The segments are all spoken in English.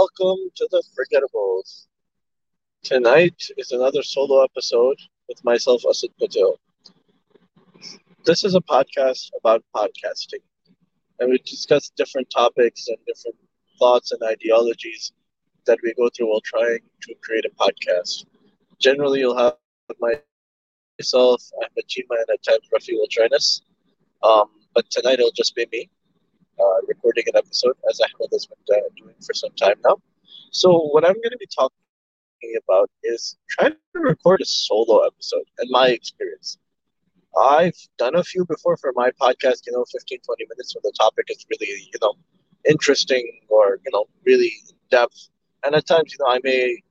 welcome to the Forgettables. Tonight is another solo episode with myself, Asad Patel. This is a podcast about podcasting, and we discuss different topics and different thoughts and ideologies that we go through while trying to create a podcast. Generally, you'll have myself, Ahmed Cheema, and at times Rafi will join us. Um, but tonight it'll just be me uh, recording an episode, as Ahmed has been uh, doing for some time now. So, what I'm going to be talking about is trying to record a solo episode, in my experience. I've done a few before for my podcast, you know, 15, 20 minutes when the topic is really, you know, interesting or, you know, really in depth. And at times, you know, I may,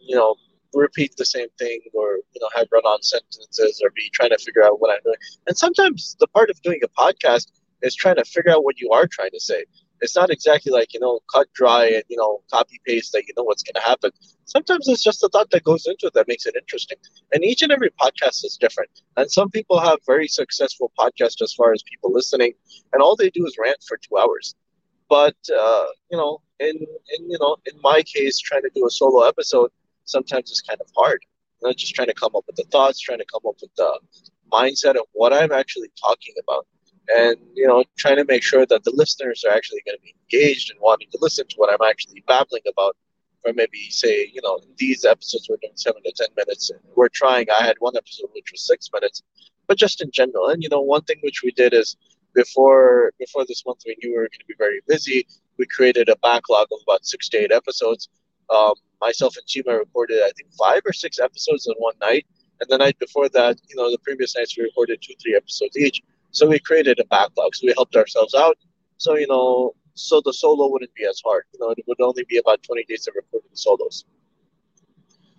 you know, repeat the same thing or, you know, have run on sentences or be trying to figure out what I'm doing. And sometimes the part of doing a podcast is trying to figure out what you are trying to say. It's not exactly like, you know, cut dry and, you know, copy paste that you know what's going to happen. Sometimes it's just the thought that goes into it that makes it interesting. And each and every podcast is different. And some people have very successful podcasts as far as people listening, and all they do is rant for two hours. But, uh, you know, in, in, you know, in my case, trying to do a solo episode, sometimes it's kind of hard. You know, just trying to come up with the thoughts, trying to come up with the mindset of what I'm actually talking about and you know trying to make sure that the listeners are actually going to be engaged and wanting to listen to what i'm actually babbling about or maybe say you know these episodes we're doing seven to ten minutes we're trying. I had one episode which was six minutes but just in general. And you know one thing which we did is before before this month we knew we were going to be very busy. We created a backlog of about six to eight episodes. Um, myself and Cheema recorded i think five or six episodes in one night. And the night before that you know the previous nights we recorded two three episodes each so we created a backlog. So we helped ourselves out. So, you know, so the solo wouldn't be as hard. You know, it would only be about 20 days of recording solos.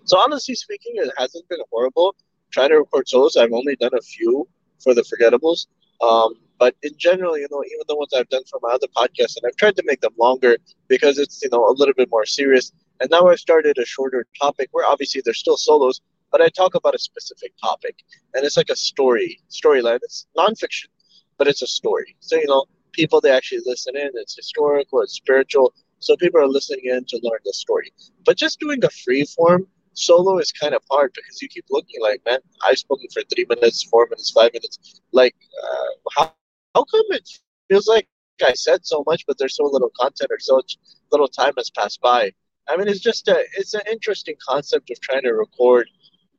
So honestly speaking, it hasn't been horrible trying to record solos. I've only done a few for the forgettables. Um, but in general, you know, even the ones I've done for my other podcasts, and I've tried to make them longer because it's, you know, a little bit more serious. And now I've started a shorter topic where obviously there's still solos, but I talk about a specific topic, and it's like a story storyline. It's nonfiction, but it's a story. So you know, people they actually listen in. It's historical, it's spiritual, so people are listening in to learn the story. But just doing a free form solo is kind of hard because you keep looking like, man, I've spoken for three minutes, four minutes, five minutes. Like, uh, how how come it feels like I said so much, but there's so little content or so little time has passed by? I mean, it's just a it's an interesting concept of trying to record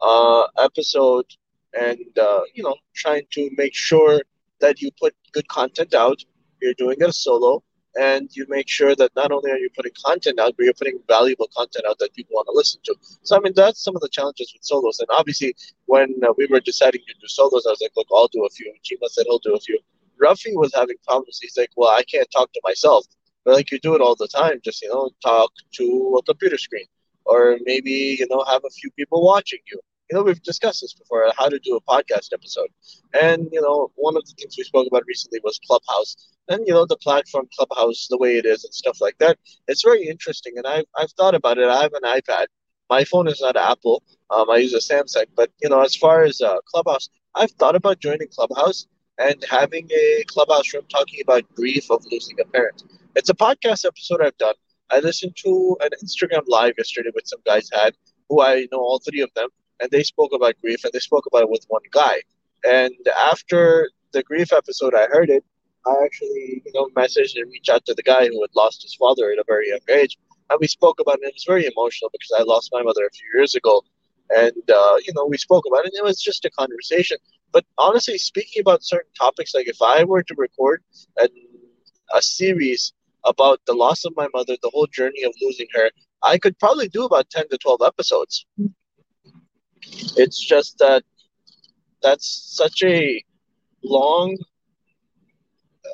uh, episode and uh, you know trying to make sure that you put good content out. You're doing it solo and you make sure that not only are you putting content out but you're putting valuable content out that people want to listen to. So i mean that's some of the challenges with solos. And obviously when uh, we were deciding to do solos i was like look i'll do a few. Cheema said he'll do a few. Rafi was having problems. He's like well i can't talk to myself. But like you do it all the time. Just you know talk to a computer screen or maybe you know have a few people watching you you know, we've discussed this before, how to do a podcast episode. And, you know, one of the things we spoke about recently was Clubhouse. And, you know, the platform Clubhouse, the way it is and stuff like that. It's very interesting. And I've, I've thought about it. I have an iPad. My phone is not Apple. Um, I use a Samsung. But, you know, as far as uh, Clubhouse, I've thought about joining Clubhouse and having a Clubhouse room talking about grief of losing a parent. It's a podcast episode I've done. I listened to an Instagram live yesterday with some guys had who I know all three of them and they spoke about grief and they spoke about it with one guy. And after the grief episode, I heard it. I actually, you know, messaged and reached out to the guy who had lost his father at a very young age, and we spoke about it. It was very emotional because I lost my mother a few years ago, and uh, you know, we spoke about it. It was just a conversation. But honestly, speaking about certain topics, like if I were to record a, a series about the loss of my mother, the whole journey of losing her, I could probably do about ten to twelve episodes. It's just that that's such a long uh,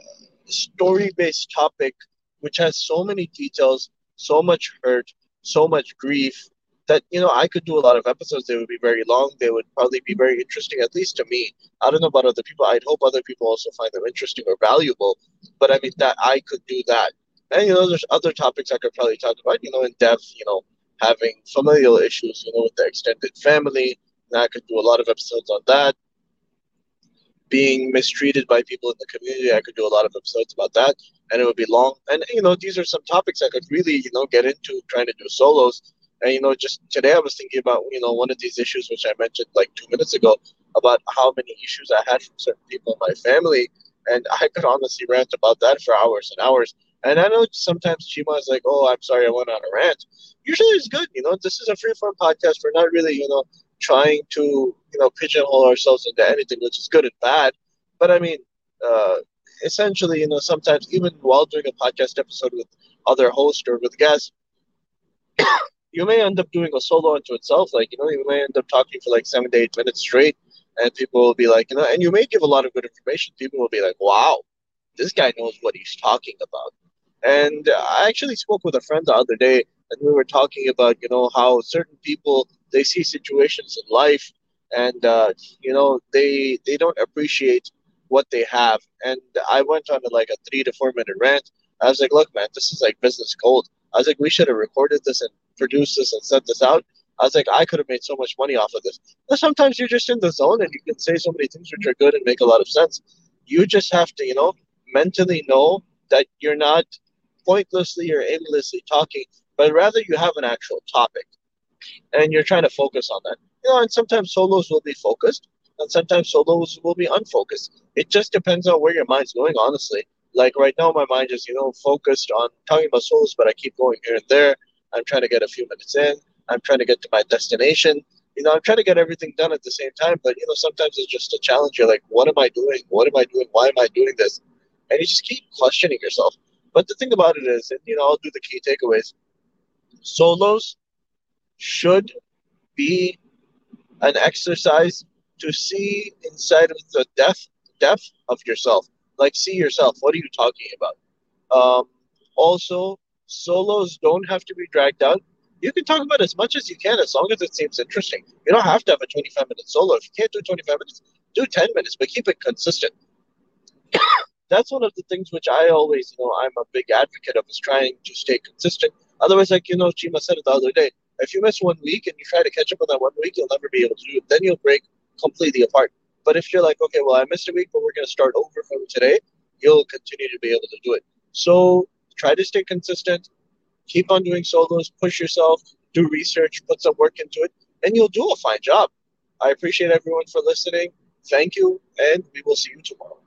story based topic which has so many details, so much hurt, so much grief that you know I could do a lot of episodes. They would be very long. They would probably be very interesting, at least to me. I don't know about other people. I'd hope other people also find them interesting or valuable. But I mean that I could do that. And you know, there's other topics I could probably talk about. You know, in depth. You know, having familial issues, you know, with the extended family. And I could do a lot of episodes on that. being mistreated by people in the community. I could do a lot of episodes about that, and it would be long. And you know, these are some topics I could really you know get into trying to do solos. And you know, just today I was thinking about you know one of these issues which I mentioned like two minutes ago about how many issues I had from certain people in my family, and I could honestly rant about that for hours and hours. And I know sometimes Cheema is like, "Oh, I'm sorry, I went on a rant." Usually it's good, you know. This is a free form podcast. We're not really, you know, trying to you know pigeonhole ourselves into anything, which is good and bad. But I mean, uh, essentially, you know, sometimes even while doing a podcast episode with other hosts or with guests, you may end up doing a solo unto itself. Like you know, you may end up talking for like seven to eight minutes straight, and people will be like, you know, and you may give a lot of good information. People will be like, wow, this guy knows what he's talking about. And I actually spoke with a friend the other day, and we were talking about, you know, how certain people they see situations in life, and uh, you know, they they don't appreciate what they have. And I went on a, like a three to four minute rant. I was like, look, man, this is like business gold. I was like, we should have recorded this and produced this and sent this out. I was like, I could have made so much money off of this. But sometimes you're just in the zone and you can say so many things which are good and make a lot of sense. You just have to, you know, mentally know that you're not pointlessly or aimlessly talking, but rather you have an actual topic and you're trying to focus on that. You know, and sometimes solos will be focused and sometimes solos will be unfocused. It just depends on where your mind's going, honestly. Like right now, my mind is, you know, focused on talking about solos, but I keep going here and there. I'm trying to get a few minutes in. I'm trying to get to my destination. You know, I'm trying to get everything done at the same time, but you know, sometimes it's just a challenge. You're like, what am I doing? What am I doing? Why am I doing this? And you just keep questioning yourself. But the thing about it is, and you know, I'll do the key takeaways. Solos should be an exercise to see inside of the depth depth of yourself. Like see yourself. What are you talking about? Um, also, solos don't have to be dragged out. You can talk about as much as you can as long as it seems interesting. You don't have to have a 25 minute solo. If you can't do 25 minutes, do 10 minutes, but keep it consistent. That's one of the things which I always, you know, I'm a big advocate of is trying to stay consistent. Otherwise, like, you know, Cheema said it the other day, if you miss one week and you try to catch up on that one week, you'll never be able to do it. Then you'll break completely apart. But if you're like, okay, well, I missed a week, but we're going to start over from today, you'll continue to be able to do it. So try to stay consistent, keep on doing solos, push yourself, do research, put some work into it, and you'll do a fine job. I appreciate everyone for listening. Thank you, and we will see you tomorrow.